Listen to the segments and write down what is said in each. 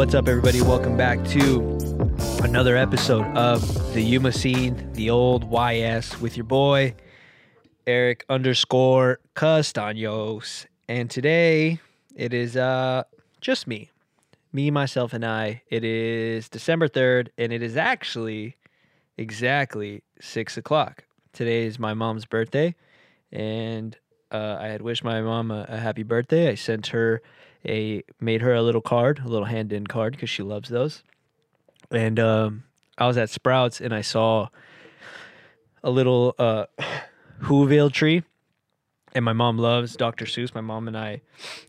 What's up, everybody? Welcome back to another episode of the Yuma Scene, the old YS, with your boy Eric underscore Castaños. And today it is uh just me, me, myself, and I. It is December third, and it is actually exactly six o'clock. Today is my mom's birthday, and uh, I had wished my mom a, a happy birthday. I sent her a made her a little card, a little hand in card because she loves those. And um, I was at Sprouts and I saw a little uh, Whoville tree. And my mom loves Dr. Seuss. My mom and I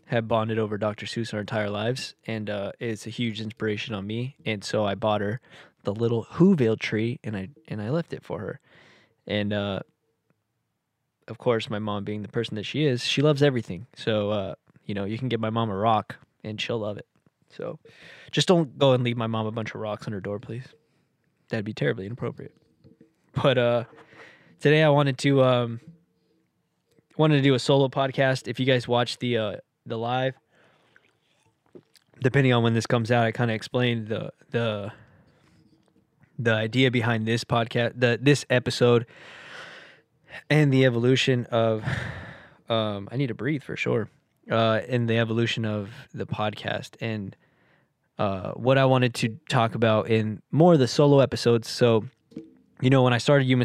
have bonded over Dr. Seuss our entire lives, and uh, it's a huge inspiration on me. And so I bought her the little Whoville tree, and I and I left it for her. And uh, of course, my mom being the person that she is, she loves everything. So uh, you know, you can give my mom a rock and she'll love it. So just don't go and leave my mom a bunch of rocks on her door, please. That'd be terribly inappropriate. But uh today I wanted to um wanted to do a solo podcast. If you guys watched the uh the live, depending on when this comes out, I kind of explained the the the idea behind this podcast, the this episode and the evolution of um I need to breathe for sure uh, in the evolution of the podcast and uh, what I wanted to talk about in more of the solo episodes. So, you know, when I started Yuma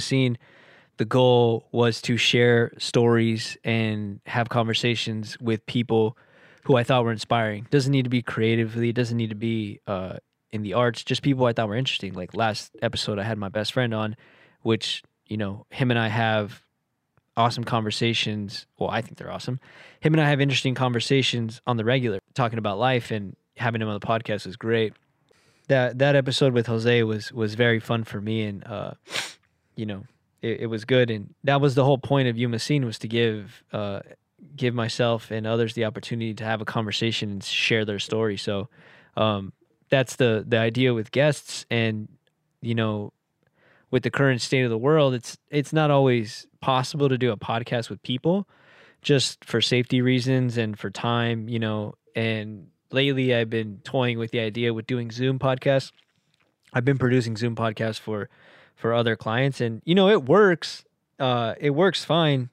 the goal was to share stories and have conversations with people who I thought were inspiring. Doesn't need to be creatively. Doesn't need to be uh, in the arts. Just people I thought were interesting. Like last episode, I had my best friend on, which you know him and I have awesome conversations. Well, I think they're awesome. Him and I have interesting conversations on the regular, talking about life, and having him on the podcast was great. That that episode with Jose was was very fun for me, and uh, you know, it, it was good. And that was the whole point of Yuma Scene was to give uh, give myself and others the opportunity to have a conversation and share their story. So um, that's the the idea with guests, and you know, with the current state of the world, it's it's not always possible to do a podcast with people just for safety reasons and for time, you know. And lately I've been toying with the idea with doing Zoom podcasts. I've been producing Zoom podcasts for for other clients and you know, it works. Uh it works fine.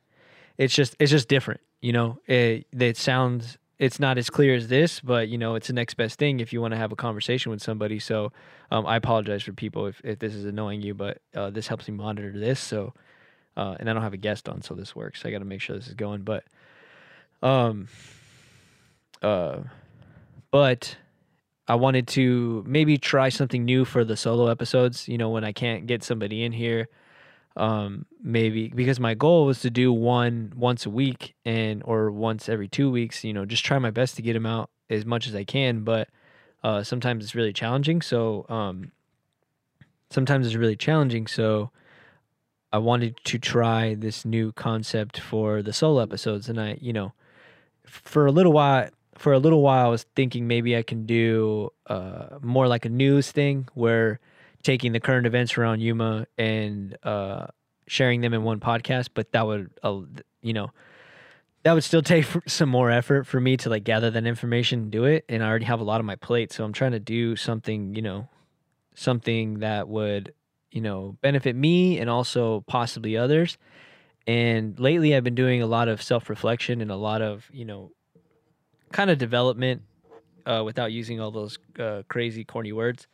It's just it's just different, you know. It it sounds it's not as clear as this, but you know, it's the next best thing if you want to have a conversation with somebody. So um, I apologize for people if, if this is annoying you, but uh, this helps me monitor this. So uh, and I don't have a guest on, so this works. I got to make sure this is going. But, um, uh, but I wanted to maybe try something new for the solo episodes. You know, when I can't get somebody in here, um, maybe because my goal was to do one once a week and or once every two weeks. You know, just try my best to get them out as much as I can. But uh, sometimes it's really challenging. So, um, sometimes it's really challenging. So I wanted to try this new concept for the solo episodes, and I, you know, for a little while, for a little while, I was thinking maybe I can do uh, more like a news thing, where taking the current events around Yuma and uh, sharing them in one podcast. But that would, uh, you know, that would still take some more effort for me to like gather that information and do it. And I already have a lot on my plate, so I'm trying to do something, you know, something that would you know benefit me and also possibly others. And lately i've been doing a lot of self-reflection and a lot of you know kind of development uh, without using all those uh, crazy corny words.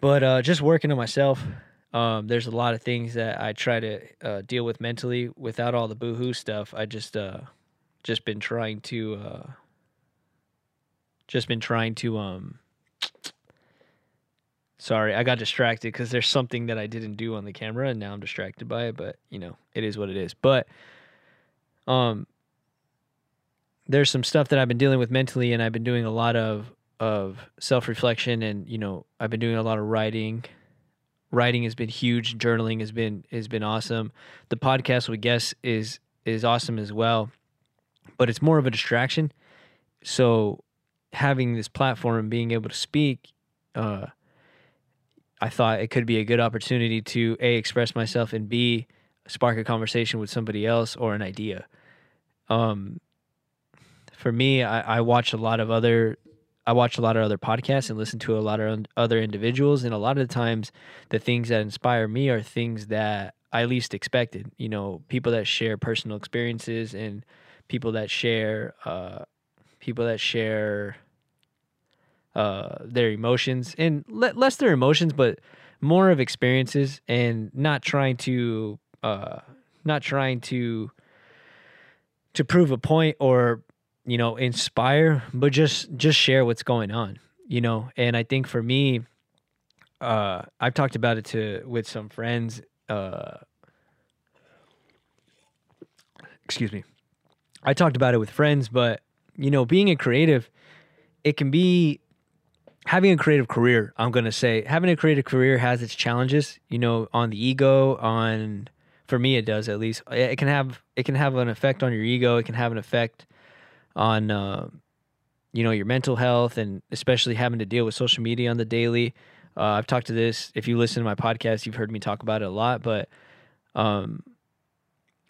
But uh, just working on myself um, there's a lot of things that i try to uh, deal with mentally without all the boohoo stuff. I just uh, just been trying to uh, just been trying to um Sorry, I got distracted because there's something that I didn't do on the camera, and now I'm distracted by it. But you know, it is what it is. But um, there's some stuff that I've been dealing with mentally, and I've been doing a lot of of self reflection, and you know, I've been doing a lot of writing. Writing has been huge. Journaling has been has been awesome. The podcast with guests is is awesome as well, but it's more of a distraction. So having this platform and being able to speak. Uh, I thought it could be a good opportunity to a express myself and b spark a conversation with somebody else or an idea. Um, for me, I, I watch a lot of other I watch a lot of other podcasts and listen to a lot of other individuals, and a lot of the times, the things that inspire me are things that I least expected. You know, people that share personal experiences and people that share, uh, people that share uh, their emotions and le- less their emotions, but more of experiences and not trying to, uh, not trying to, to prove a point or you know, inspire, but just just share what's going on, you know. And I think for me, uh, I've talked about it to with some friends. Uh, excuse me. I talked about it with friends, but you know, being a creative, it can be having a creative career. I'm gonna say having a creative career has its challenges. You know, on the ego, on for me, it does at least. It can have it can have an effect on your ego. It can have an effect on uh, you know your mental health and especially having to deal with social media on the daily. Uh, I've talked to this. If you listen to my podcast, you've heard me talk about it a lot. But um,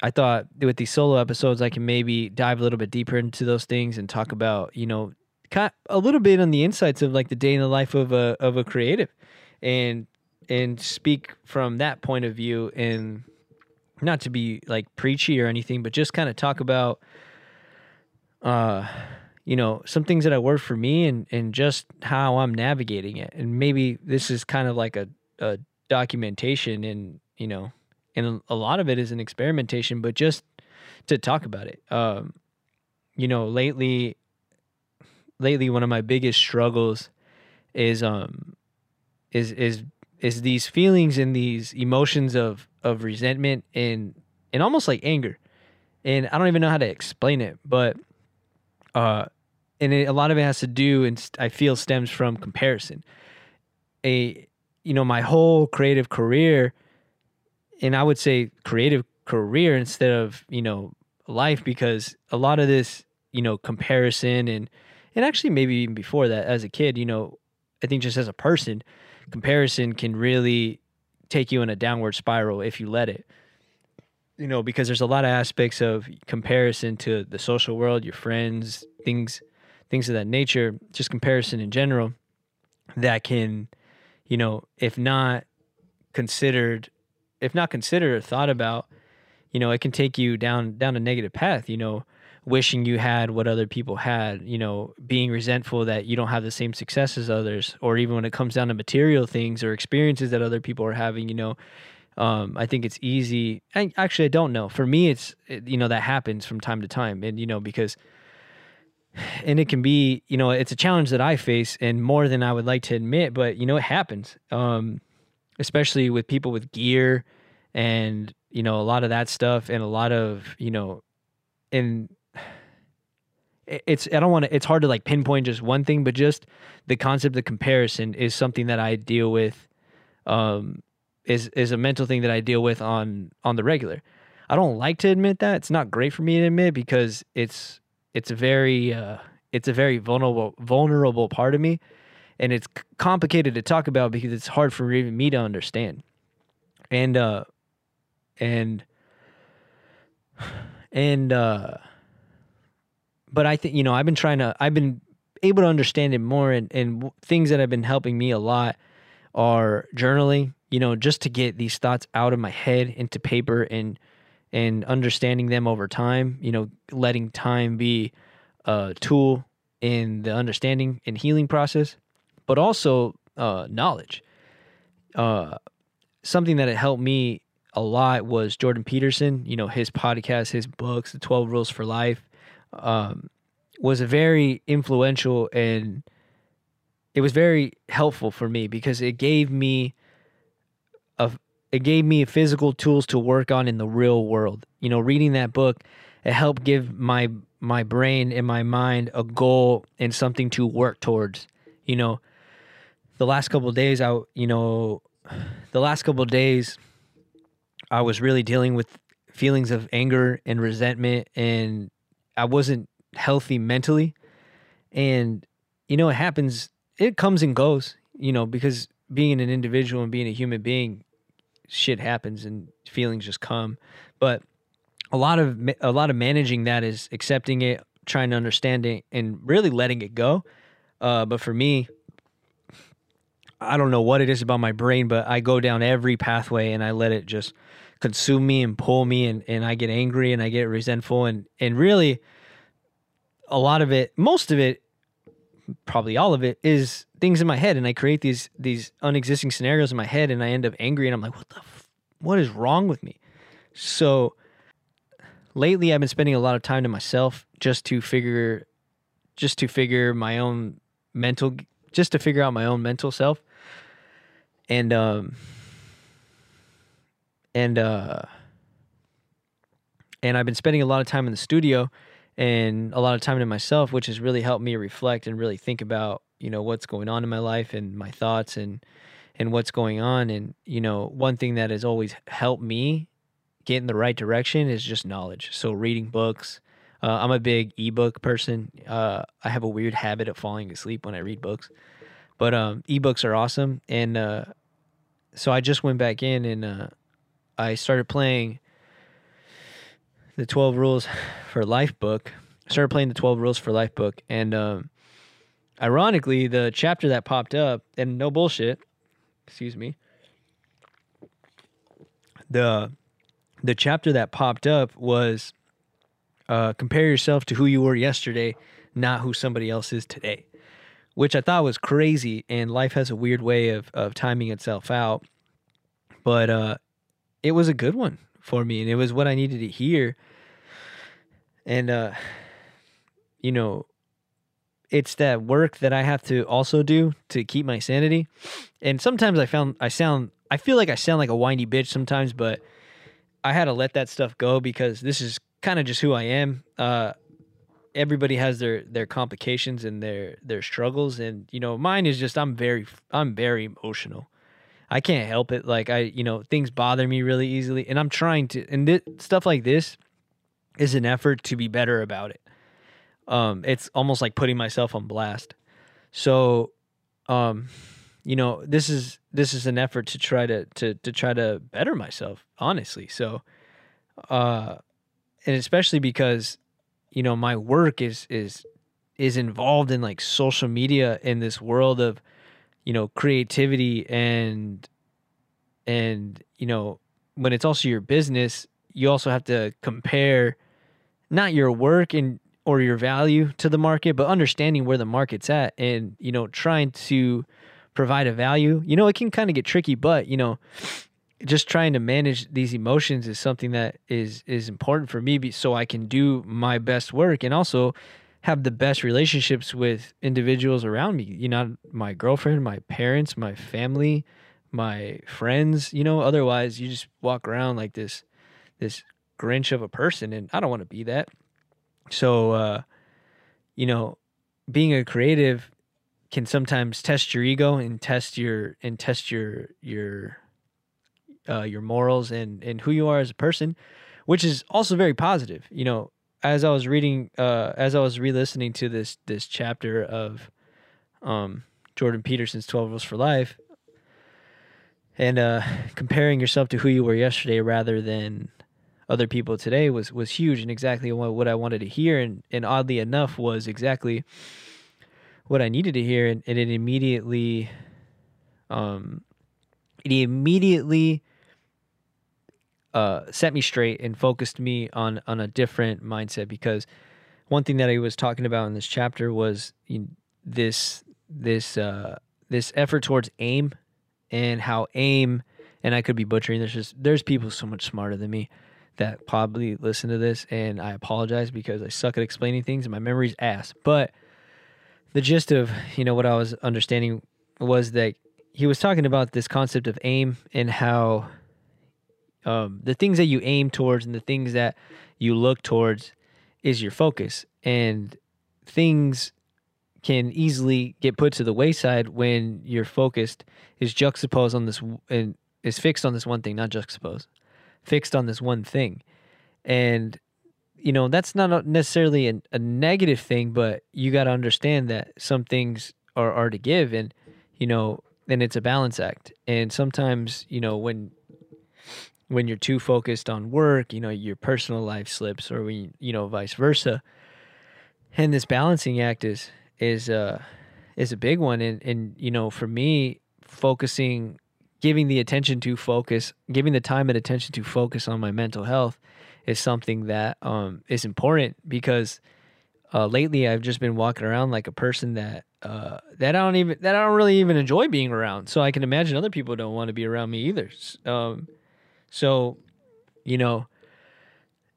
I thought with these solo episodes, I can maybe dive a little bit deeper into those things and talk about you know a little bit on the insights of like the day in the life of a of a creative, and and speak from that point of view and not to be like preachy or anything, but just kind of talk about uh, you know, some things that I work for me and, and just how I'm navigating it. And maybe this is kind of like a, a documentation and, you know, and a lot of it is an experimentation, but just to talk about it. Um, you know, lately, lately, one of my biggest struggles is, um, is, is, is these feelings and these emotions of, of resentment and, and almost like anger. And I don't even know how to explain it, but uh, and it, a lot of it has to do, and I feel stems from comparison. A, you know, my whole creative career, and I would say creative career instead of you know life, because a lot of this, you know, comparison and and actually maybe even before that, as a kid, you know, I think just as a person, comparison can really take you in a downward spiral if you let it. You know, because there's a lot of aspects of comparison to the social world, your friends, things, things of that nature, just comparison in general that can, you know, if not considered, if not considered or thought about, you know, it can take you down, down a negative path, you know, wishing you had what other people had, you know, being resentful that you don't have the same success as others, or even when it comes down to material things or experiences that other people are having, you know, um, I think it's easy. And actually, I don't know. For me, it's you know that happens from time to time, and you know because, and it can be you know it's a challenge that I face, and more than I would like to admit. But you know it happens, um, especially with people with gear, and you know a lot of that stuff, and a lot of you know, and it's I don't want to. It's hard to like pinpoint just one thing, but just the concept of comparison is something that I deal with. Um, is is a mental thing that I deal with on on the regular. I don't like to admit that. It's not great for me to admit because it's it's a very uh, it's a very vulnerable vulnerable part of me, and it's complicated to talk about because it's hard for even me to understand. And uh, and and uh, but I think you know I've been trying to I've been able to understand it more, and and things that have been helping me a lot are journaling you know, just to get these thoughts out of my head into paper and and understanding them over time, you know, letting time be a tool in the understanding and healing process, but also uh, knowledge. Uh, something that it helped me a lot was Jordan Peterson. You know, his podcast, his books, The 12 Rules for Life, um, was a very influential and it was very helpful for me because it gave me a it gave me physical tools to work on in the real world. You know, reading that book, it helped give my my brain and my mind a goal and something to work towards. You know, the last couple days I you know, the last couple days I was really dealing with feelings of anger and resentment and I wasn't healthy mentally. And you know, it happens it comes and goes, you know, because being an individual and being a human being, shit happens and feelings just come. But a lot of a lot of managing that is accepting it, trying to understand it, and really letting it go. Uh, but for me, I don't know what it is about my brain, but I go down every pathway and I let it just consume me and pull me and, and I get angry and I get resentful. And, and really a lot of it, most of it, probably all of it is things in my head. And I create these these unexisting scenarios in my head and I end up angry and I'm like, what the f- what is wrong with me? So lately I've been spending a lot of time to myself just to figure just to figure my own mental just to figure out my own mental self. And um and uh and I've been spending a lot of time in the studio and a lot of time to myself which has really helped me reflect and really think about you know what's going on in my life and my thoughts and and what's going on. And you know one thing that has always helped me get in the right direction is just knowledge. So reading books. Uh, i'm a big ebook person. Uh, i have a weird habit of falling asleep when i read books. But um, ebooks are awesome. And uh, so i just went back in and uh, i started playing the 12 rules for life book. I started playing the 12 rules for life book and um, ironically the chapter that popped up and no bullshit excuse me the the chapter that popped up was uh, compare yourself to who you were yesterday not who somebody else is today which i thought was crazy and life has a weird way of, of timing itself out. But uh, it was a good one for me and it was what i needed to hear and uh, you know it's that work that I have to also do to keep my sanity. And sometimes I found I sound I feel like I sound like a whiny bitch sometimes, but I had to let that stuff go because this is kind of just who I am. Uh, everybody has their their complications and their their struggles, and you know mine is just I'm very I'm very emotional. I can't help it. Like I you know things bother me really easily, and I'm trying to and stuff like this is an effort to be better about it um, it's almost like putting myself on blast. So, um, you know, this is this is an effort to try to to to try to better myself, honestly. So, uh, and especially because, you know, my work is is is involved in like social media in this world of, you know, creativity and and you know when it's also your business, you also have to compare not your work and or your value to the market, but understanding where the market's at and, you know, trying to provide a value. You know, it can kind of get tricky, but, you know, just trying to manage these emotions is something that is is important for me so I can do my best work and also have the best relationships with individuals around me. You know, my girlfriend, my parents, my family, my friends, you know, otherwise you just walk around like this this grinch of a person and I don't want to be that. So, uh, you know, being a creative can sometimes test your ego and test your and test your your uh, your morals and and who you are as a person, which is also very positive. You know, as I was reading, uh, as I was re-listening to this this chapter of um, Jordan Peterson's Twelve Rules for Life, and uh, comparing yourself to who you were yesterday rather than other people today was was huge and exactly what, what I wanted to hear. And and oddly enough was exactly what I needed to hear. And, and it immediately um it immediately uh set me straight and focused me on on a different mindset because one thing that I was talking about in this chapter was you know, this this uh this effort towards aim and how aim and I could be butchering there's just there's people so much smarter than me that probably listen to this, and I apologize because I suck at explaining things and my memory's ass. But the gist of you know what I was understanding was that he was talking about this concept of aim and how um, the things that you aim towards and the things that you look towards is your focus, and things can easily get put to the wayside when your focused is juxtaposed on this and is fixed on this one thing, not juxtaposed fixed on this one thing. And, you know, that's not necessarily a, a negative thing, but you got to understand that some things are, are to give and, you know, and it's a balance act. And sometimes, you know, when, when you're too focused on work, you know, your personal life slips or when, you know, vice versa. And this balancing act is, is, uh, is a big one. And and you know for me focusing giving the attention to focus giving the time and attention to focus on my mental health is something that um is important because uh lately I've just been walking around like a person that uh that I don't even that I don't really even enjoy being around. So I can imagine other people don't want to be around me either. Um so you know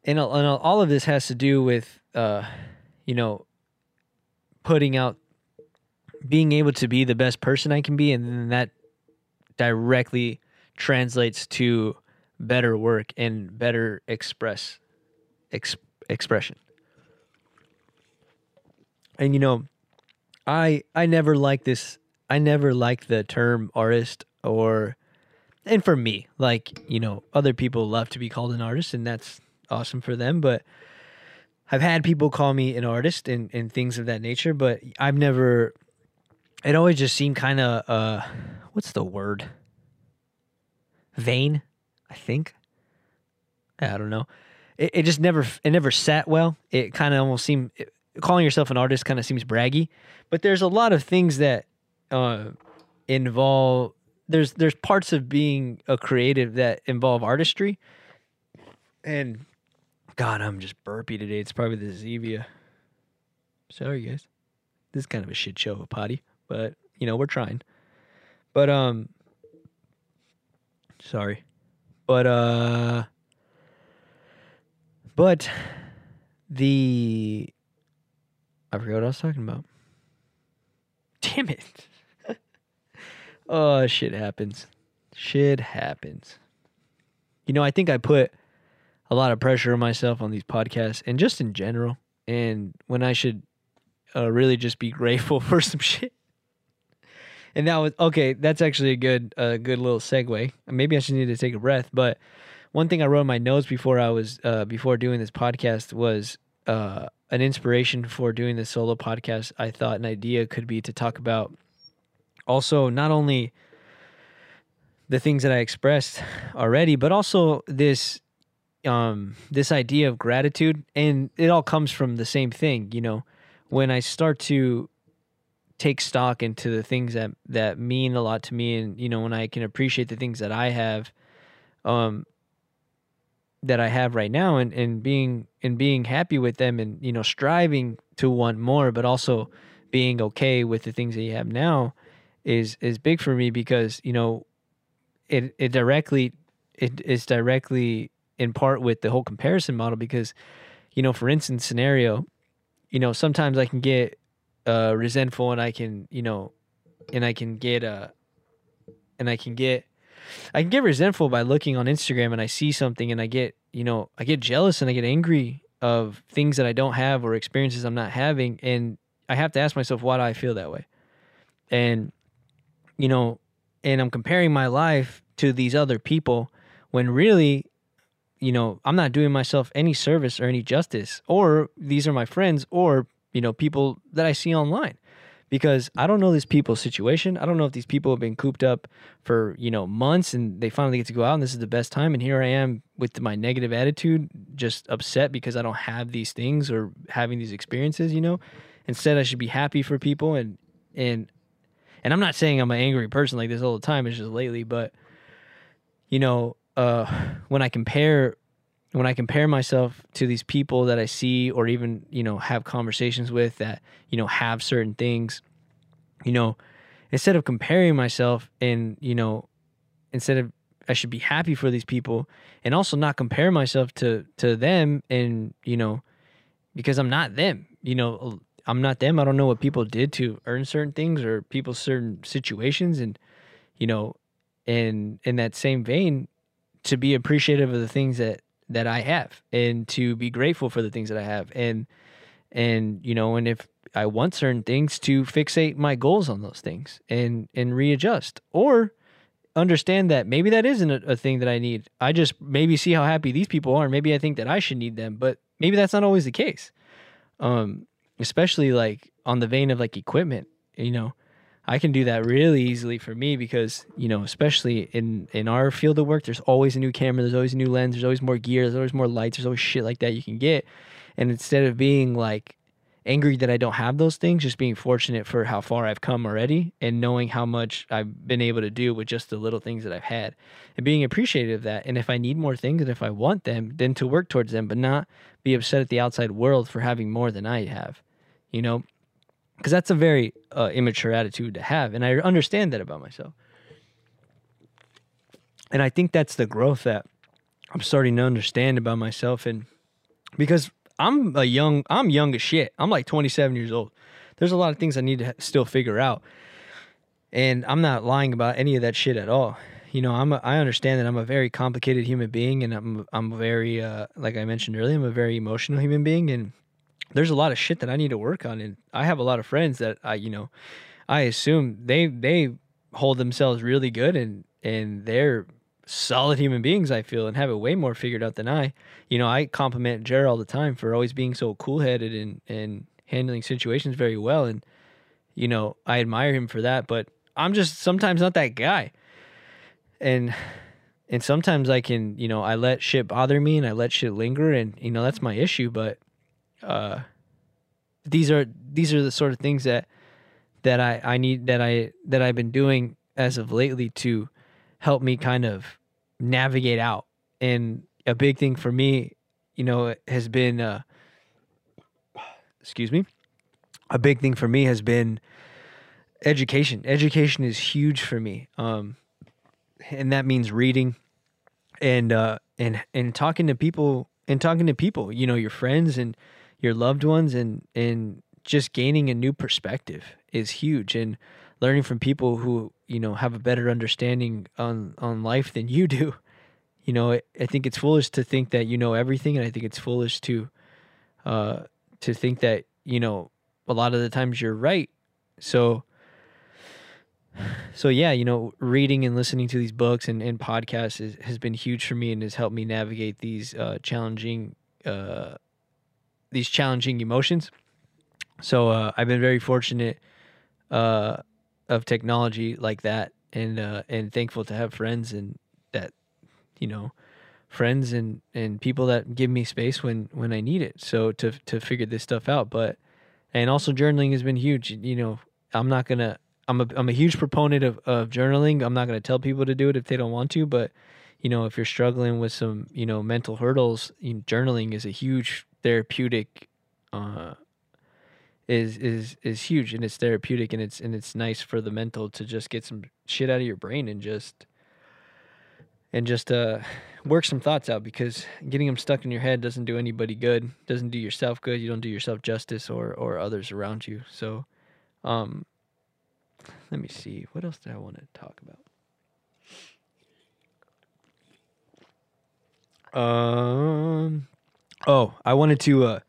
and, and all of this has to do with uh you know putting out being able to be the best person I can be, and then that directly translates to better work and better express ex, expression. And you know, I I never like this. I never like the term artist or, and for me, like you know, other people love to be called an artist, and that's awesome for them. But I've had people call me an artist and, and things of that nature, but I've never. It always just seemed kind of uh, what's the word? Vain, I think. I don't know. It, it just never it never sat well. It kind of almost seemed it, calling yourself an artist kind of seems braggy, but there's a lot of things that uh, involve. There's there's parts of being a creative that involve artistry, and God, I'm just burpy today. It's probably the Zevia. Sorry, guys. This is kind of a shit show of a potty, but you know we're trying. But um, sorry, but uh, but the I forgot what I was talking about. Damn it! Oh, shit happens. Shit happens. You know, I think I put a lot of pressure on myself on these podcasts and just in general. And when I should uh, really just be grateful for some shit. And that was okay. That's actually a good, a uh, good little segue. Maybe I should need to take a breath. But one thing I wrote in my notes before I was uh, before doing this podcast was uh, an inspiration for doing this solo podcast. I thought an idea could be to talk about also not only the things that I expressed already, but also this um this idea of gratitude. And it all comes from the same thing you know. When i start to take stock into the things that that mean a lot to me and you know when i can appreciate the things that i have um that i have right now and and being and being happy with them and you know striving to want more but also being okay with the things that you have now is is big for me because you know it it directly it is directly in part with the whole comparison model because, you know, for instance, scenario, you know, sometimes I can get uh, resentful and I can, you know, and I can get uh, and I can get, I can get resentful by looking on Instagram and I see something and I get, you know, I get jealous and I get angry of things that I don't have or experiences I'm not having, and I have to ask myself why do I feel that way, and, you know, and I'm comparing my life to these other people when really you know, I'm not doing myself any service or any justice, or these are my friends, or, you know, people that I see online. Because I don't know these people's situation. I don't know if these people have been cooped up for, you know, months and they finally get to go out and this is the best time. And here I am with my negative attitude, just upset because I don't have these things or having these experiences, you know. Instead, I should be happy for people and, and, and I'm not saying I'm an angry person like this all the time. It's just lately, but, you know, uh, when I compare when I compare myself to these people that I see or even, you know, have conversations with that, you know, have certain things, you know, instead of comparing myself and, you know, instead of I should be happy for these people and also not compare myself to to them and, you know, because I'm not them. You know, I'm not them. I don't know what people did to earn certain things or people's certain situations and you know, and in that same vein, to be appreciative of the things that that I have and to be grateful for the things that I have and and you know and if I want certain things to fixate my goals on those things and and readjust or understand that maybe that isn't a, a thing that I need. I just maybe see how happy these people are. and Maybe I think that I should need them, but maybe that's not always the case. Um, especially like on the vein of like equipment, you know, I can do that really easily for me because you know, especially in in our field of work, there's always a new camera, there's always a new lens, there's always more gear, there's always more lights, there's always shit like that you can get. And instead of being like, angry that I don't have those things, just being fortunate for how far I've come already and knowing how much I've been able to do with just the little things that I've had and being appreciative of that. And if I need more things and if I want them, then to work towards them, but not be upset at the outside world for having more than I have, you know? Because that's a very uh, immature attitude to have. And I understand that about myself. And I think that's the growth that I'm starting to understand about myself. And because I'm a young, I'm young as shit. I'm like 27 years old. There's a lot of things I need to still figure out, and I'm not lying about any of that shit at all. You know, I'm a, I understand that I'm a very complicated human being, and I'm I'm very uh, like I mentioned earlier, I'm a very emotional human being, and there's a lot of shit that I need to work on, and I have a lot of friends that I you know, I assume they they hold themselves really good and and they're solid human beings, I feel, and have it way more figured out than I. You know, I compliment Jared all the time for always being so cool headed and, and handling situations very well. And, you know, I admire him for that, but I'm just sometimes not that guy. And, and sometimes I can, you know, I let shit bother me and I let shit linger and, you know, that's my issue. But, uh, these are, these are the sort of things that, that I, I need, that I, that I've been doing as of lately to help me kind of navigate out. And a big thing for me, you know, has been, uh, excuse me, a big thing for me has been education. Education is huge for me. Um, and that means reading and, uh, and, and talking to people and talking to people, you know, your friends and your loved ones and, and just gaining a new perspective is huge. And learning from people who, you know, have a better understanding on, on life than you do you know, I, I think it's foolish to think that you know everything, and I think it's foolish to, uh, to think that you know a lot of the times you're right. So, so yeah, you know, reading and listening to these books and, and podcasts is, has been huge for me and has helped me navigate these uh, challenging, uh, these challenging emotions. So uh, I've been very fortunate uh, of technology like that, and uh, and thankful to have friends and that you know friends and and people that give me space when when I need it. So to to figure this stuff out, but and also journaling has been huge. You know, I'm not gonna. I'm a I'm a huge proponent of of journaling. I'm not gonna tell people to do it if they don't want to, but you know, if you're struggling with some you know mental hurdles, you know, journaling is a huge therapeutic. Uh, is is is huge and it's therapeutic and it's and it's nice for the mental to just get some shit out of your brain and just and just uh, work some thoughts out because getting them stuck in your head doesn't do anybody good. Doesn't do yourself good. You don't do yourself justice or or others around you. So, um, let me see. What else did I want to talk about? Um, oh, I wanted to. Uh,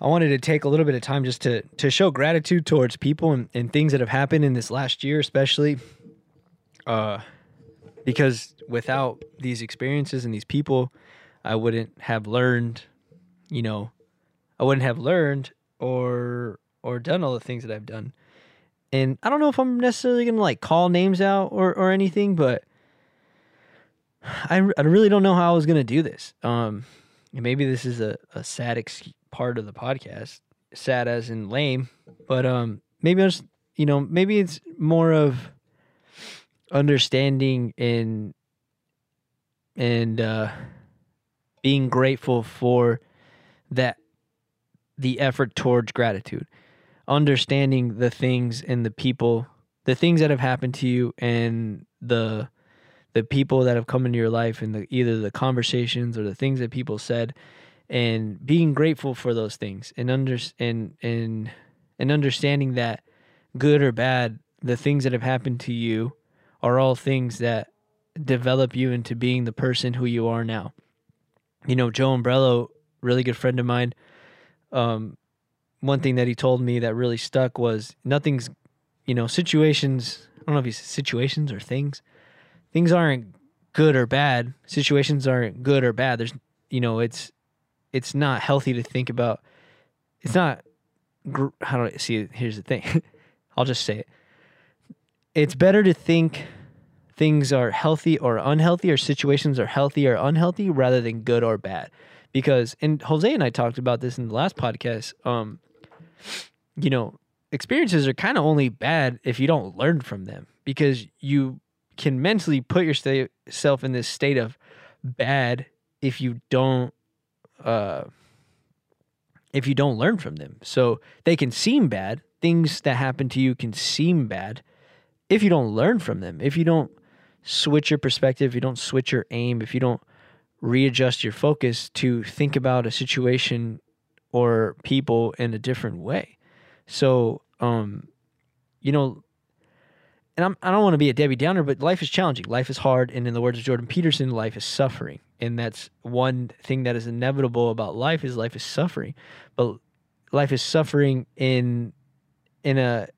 I wanted to take a little bit of time just to to show gratitude towards people and, and things that have happened in this last year, especially. Uh, because without these experiences and these people, I wouldn't have learned, you know, I wouldn't have learned or or done all the things that I've done. And I don't know if I'm necessarily gonna like call names out or or anything, but I, I really don't know how I was gonna do this. Um, maybe this is a, a sad ex- part of the podcast, sad as in lame, but um, maybe I just you know maybe it's more of understanding and and uh, being grateful for that the effort towards gratitude. Understanding the things and the people the things that have happened to you and the the people that have come into your life and the either the conversations or the things that people said and being grateful for those things and under and and and understanding that good or bad the things that have happened to you are all things that develop you into being the person who you are now. You know, Joe Umbrello, really good friend of mine, um, one thing that he told me that really stuck was nothing's, you know, situations, I don't know if he's situations or things, things aren't good or bad. Situations aren't good or bad. There's, you know, it's, it's not healthy to think about. It's not, how do I see? Here's the thing. I'll just say it it's better to think things are healthy or unhealthy or situations are healthy or unhealthy rather than good or bad because and jose and i talked about this in the last podcast um you know, experiences are kind of only bad if you don't learn from them because you can mentally put yourself in this state of bad if you don't uh if you don't learn from them. So they can seem bad. Things that happen to you can seem bad if you don't learn from them. If you don't switch your perspective, if you don't switch your aim, if you don't readjust your focus to think about a situation or people in a different way. So, um, you know, and I'm, I don't want to be a Debbie Downer, but life is challenging. Life is hard. And in the words of Jordan Peterson, life is suffering. And that's one thing that is inevitable about life is life is suffering. But life is suffering in, in a,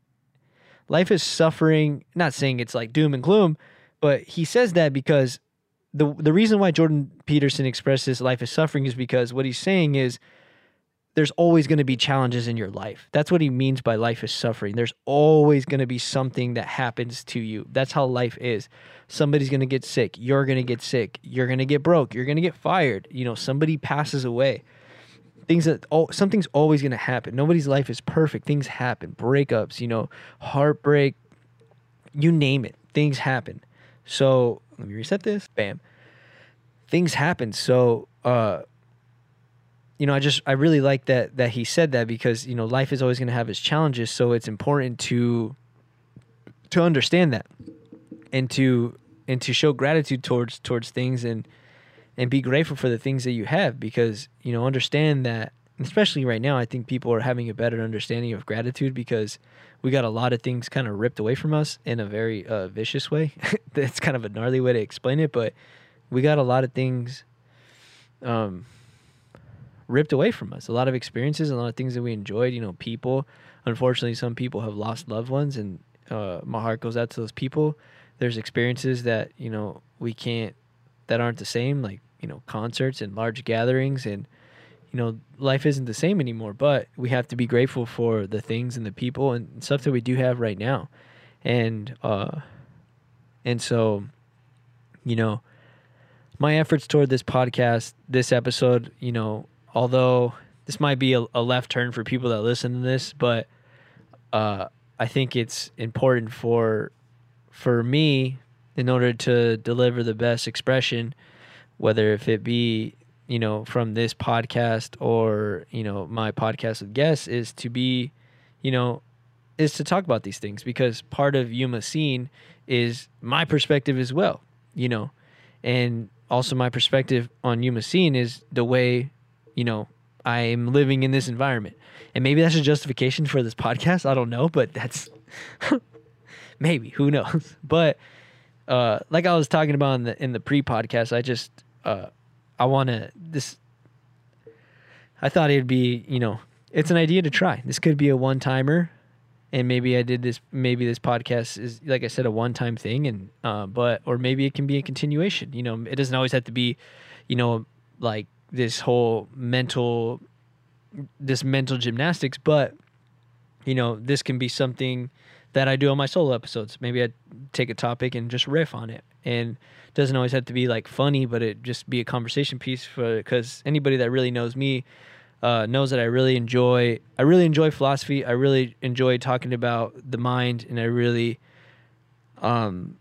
life is suffering, not saying it's like doom and gloom, but he says that because the, the reason why Jordan Peterson expresses life is suffering is because what he's saying is, there's always going to be challenges in your life. That's what he means by life is suffering. There's always going to be something that happens to you. That's how life is. Somebody's going to get sick. You're going to get sick. You're going to get broke. You're going to get fired. You know, somebody passes away. Things that oh, something's always going to happen. Nobody's life is perfect. Things happen. Breakups, you know, heartbreak, you name it. Things happen. So, let me reset this. Bam. Things happen. So, uh you know, I just I really like that that he said that because you know life is always going to have its challenges, so it's important to to understand that and to and to show gratitude towards towards things and and be grateful for the things that you have because you know understand that especially right now I think people are having a better understanding of gratitude because we got a lot of things kind of ripped away from us in a very uh, vicious way. That's kind of a gnarly way to explain it, but we got a lot of things um ripped away from us. A lot of experiences, a lot of things that we enjoyed. You know, people. Unfortunately, some people have lost loved ones, and uh, my heart goes out to those people. There's experiences that you know we can't, that aren't the same, like you know concerts and large gatherings, and you know life isn't the same anymore. But we have to be grateful for the things and the people and stuff that we do have right now, and uh, and so, you know my efforts toward this podcast, this episode, you know, although this might be a, a, left turn for people that listen to this, but uh, I think it's important for for me in order to deliver the best expression, whether if it be you know from this podcast or you know my podcast with guests, is to be you know is to talk about these things because part of Yuma scene is my perspective as well, you know, and also my perspective on Yuma scene is the way you know, I'm living in this environment. And maybe that's a justification for this podcast. I don't know, but that's maybe who knows. But uh, like I was talking about in the in the pre-podcast, I just uh, I want to this. I thought it'd be you know it's an idea to try. This could be a one timer, and maybe I did this. Maybe this podcast is like I said a one time thing, and uh, but or maybe it can be a continuation. You know, it doesn't always have to be, you know, like this whole mental this mental gymnastics but you know this can be something that i do on my solo episodes. Maybe i take a topic and just riff on it. And it doesn't always have to be like funny but it just be a conversation piece for because anybody that really knows me uh, knows that i really enjoy i really enjoy philosophy. I really enjoy talking about the mind and i really um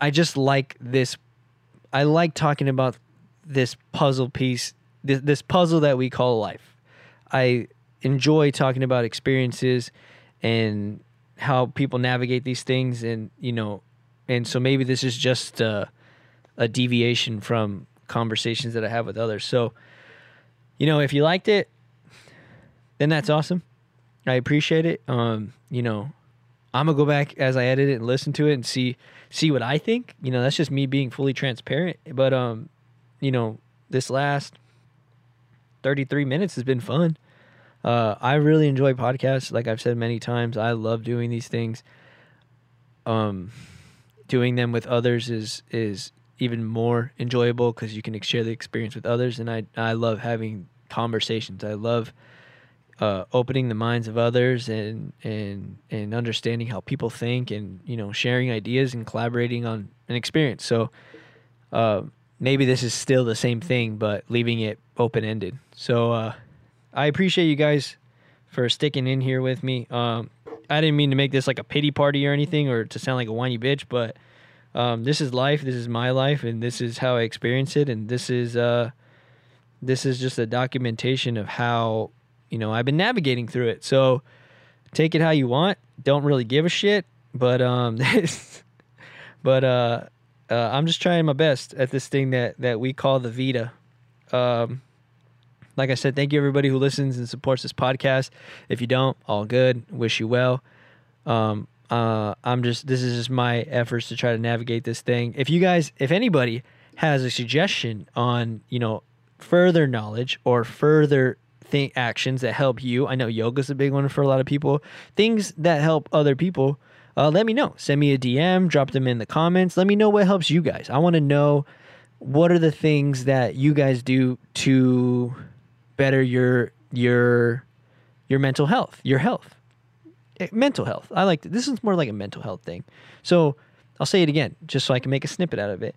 i just like this i like talking about this puzzle piece, this, this puzzle that we call life. I enjoy talking about experiences and how people navigate these things, and you know, and so maybe this is just a, a deviation from conversations that I have with others. So, you know, if you liked it, then that's awesome. I appreciate it. Um, you know, I'm gonna go back as I edit it and listen to it and see see what I think. You know, that's just me being fully transparent. But um, you know, this last 33 minutes has been fun. Uh, I really enjoy podcasts. Like I've said many times, I love doing these things. Um, doing them with others is is even more enjoyable because you can share the experience with others. And I I love having conversations. I love uh, opening the minds of others and and and understanding how people think and you know sharing ideas and collaborating on an experience. So. Uh, maybe this is still the same thing, but leaving it open ended. So uh, I appreciate you guys for sticking in here with me. Um, I didn't mean to make this like a pity party or anything, or to sound like a whiny bitch, but um, this is life. This is my life, and this is how I experience it, and this is uh, this is just a documentation of how you know I've been navigating through it. So take it how you want. Don't really give a shit, but um, but uh, uh, I'm just trying my best at this thing that that we call the Vita. Um, like I said, thank you everybody who listens and supports this podcast. If you don't, all good. Wish you well. Um, uh, I'm just this is just my efforts to try to navigate this thing. If you guys, if anybody has a suggestion on you know further knowledge or further thing actions that help you, I know yoga's a big one for a lot of people. Things that help other people. Uh, let me know. Send me a DM. Drop them in the comments. Let me know what helps you guys. I want to know what are the things that you guys do to better your your your mental health, your health, eh, mental health. I like this is more like a mental health thing. So I'll say it again, just so I can make a snippet out of it.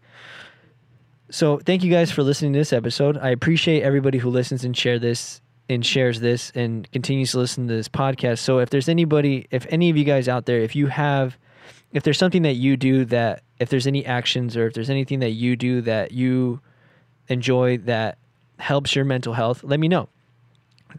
So thank you guys for listening to this episode. I appreciate everybody who listens and share this and shares this and continues to listen to this podcast. So if there's anybody, if any of you guys out there, if you have, if there's something that you do that, if there's any actions or if there's anything that you do that you enjoy that helps your mental health, let me know.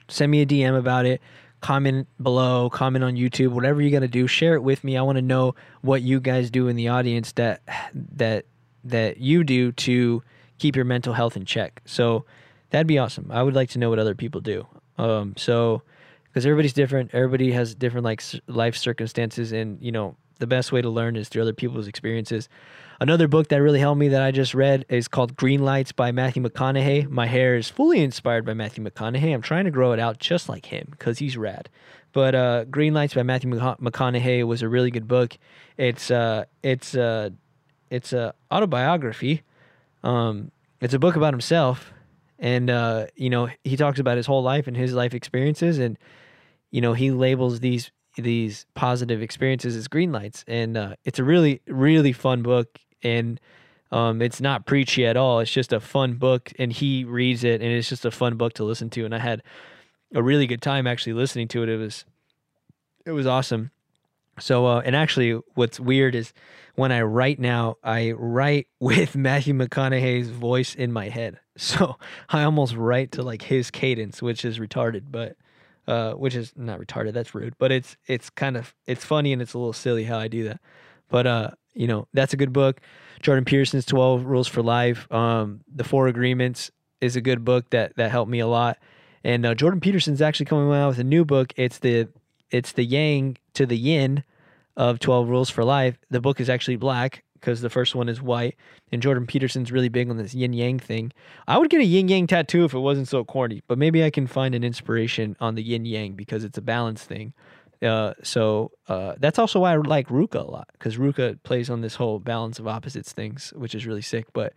Send me a DM about it. Comment below, comment on YouTube, whatever you got to do, share it with me. I want to know what you guys do in the audience that that that you do to keep your mental health in check. So that'd be awesome. I would like to know what other people do. Um, so because everybody's different, everybody has different like life circumstances, and you know the best way to learn is through other people's experiences. Another book that really helped me that I just read is called Green Lights by Matthew McConaughey. My hair is fully inspired by Matthew McConaughey. I'm trying to grow it out just like him because he's rad. But uh, Green Lights by Matthew McConaughey was a really good book. It's uh, it's uh, it's a autobiography. Um, it's a book about himself, and uh, you know he talks about his whole life and his life experiences, and you know he labels these these positive experiences as green lights, and uh, it's a really really fun book and um, it's not preachy at all. It's just a fun book, and he reads it, and it's just a fun book to listen to. And I had a really good time actually listening to it. It was it was awesome. So, uh, and actually, what's weird is when I write now, I write with Matthew McConaughey's voice in my head. So I almost write to like his cadence, which is retarded, but uh, which is not retarded. That's rude, but it's it's kind of it's funny and it's a little silly how I do that. But uh, you know, that's a good book. Jordan Peterson's 12 Rules for Life. Um, the Four Agreements is a good book that that helped me a lot. And uh, Jordan Peterson's actually coming out with a new book. It's the it's the Yang to the Yin of 12 Rules for Life. The book is actually black because the first one is white. And Jordan Peterson's really big on this yin yang thing. I would get a yin yang tattoo if it wasn't so corny, but maybe I can find an inspiration on the yin yang because it's a balance thing. Uh, so uh, that's also why I like Ruka a lot because Ruka plays on this whole balance of opposites things, which is really sick. But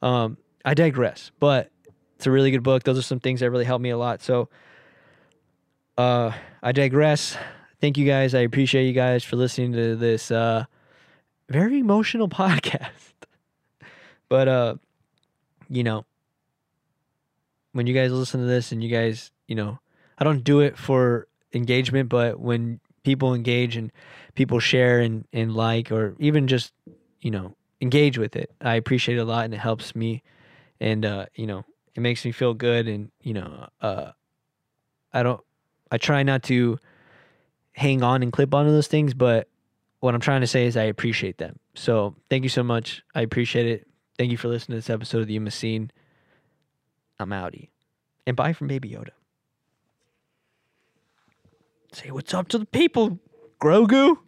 um, I digress. But it's a really good book. Those are some things that really helped me a lot. So uh, I digress. Thank you guys. I appreciate you guys for listening to this uh, very emotional podcast. but uh, you know, when you guys listen to this and you guys, you know, I don't do it for engagement, but when people engage and people share and, and like or even just, you know, engage with it, I appreciate it a lot and it helps me and uh, you know, it makes me feel good and, you know, uh I don't I try not to hang on and clip onto those things, but what I'm trying to say is I appreciate them. So thank you so much. I appreciate it. Thank you for listening to this episode of the Yuma Scene. I'm outie. And bye from Baby Yoda. Say what's up to the people, Grogu.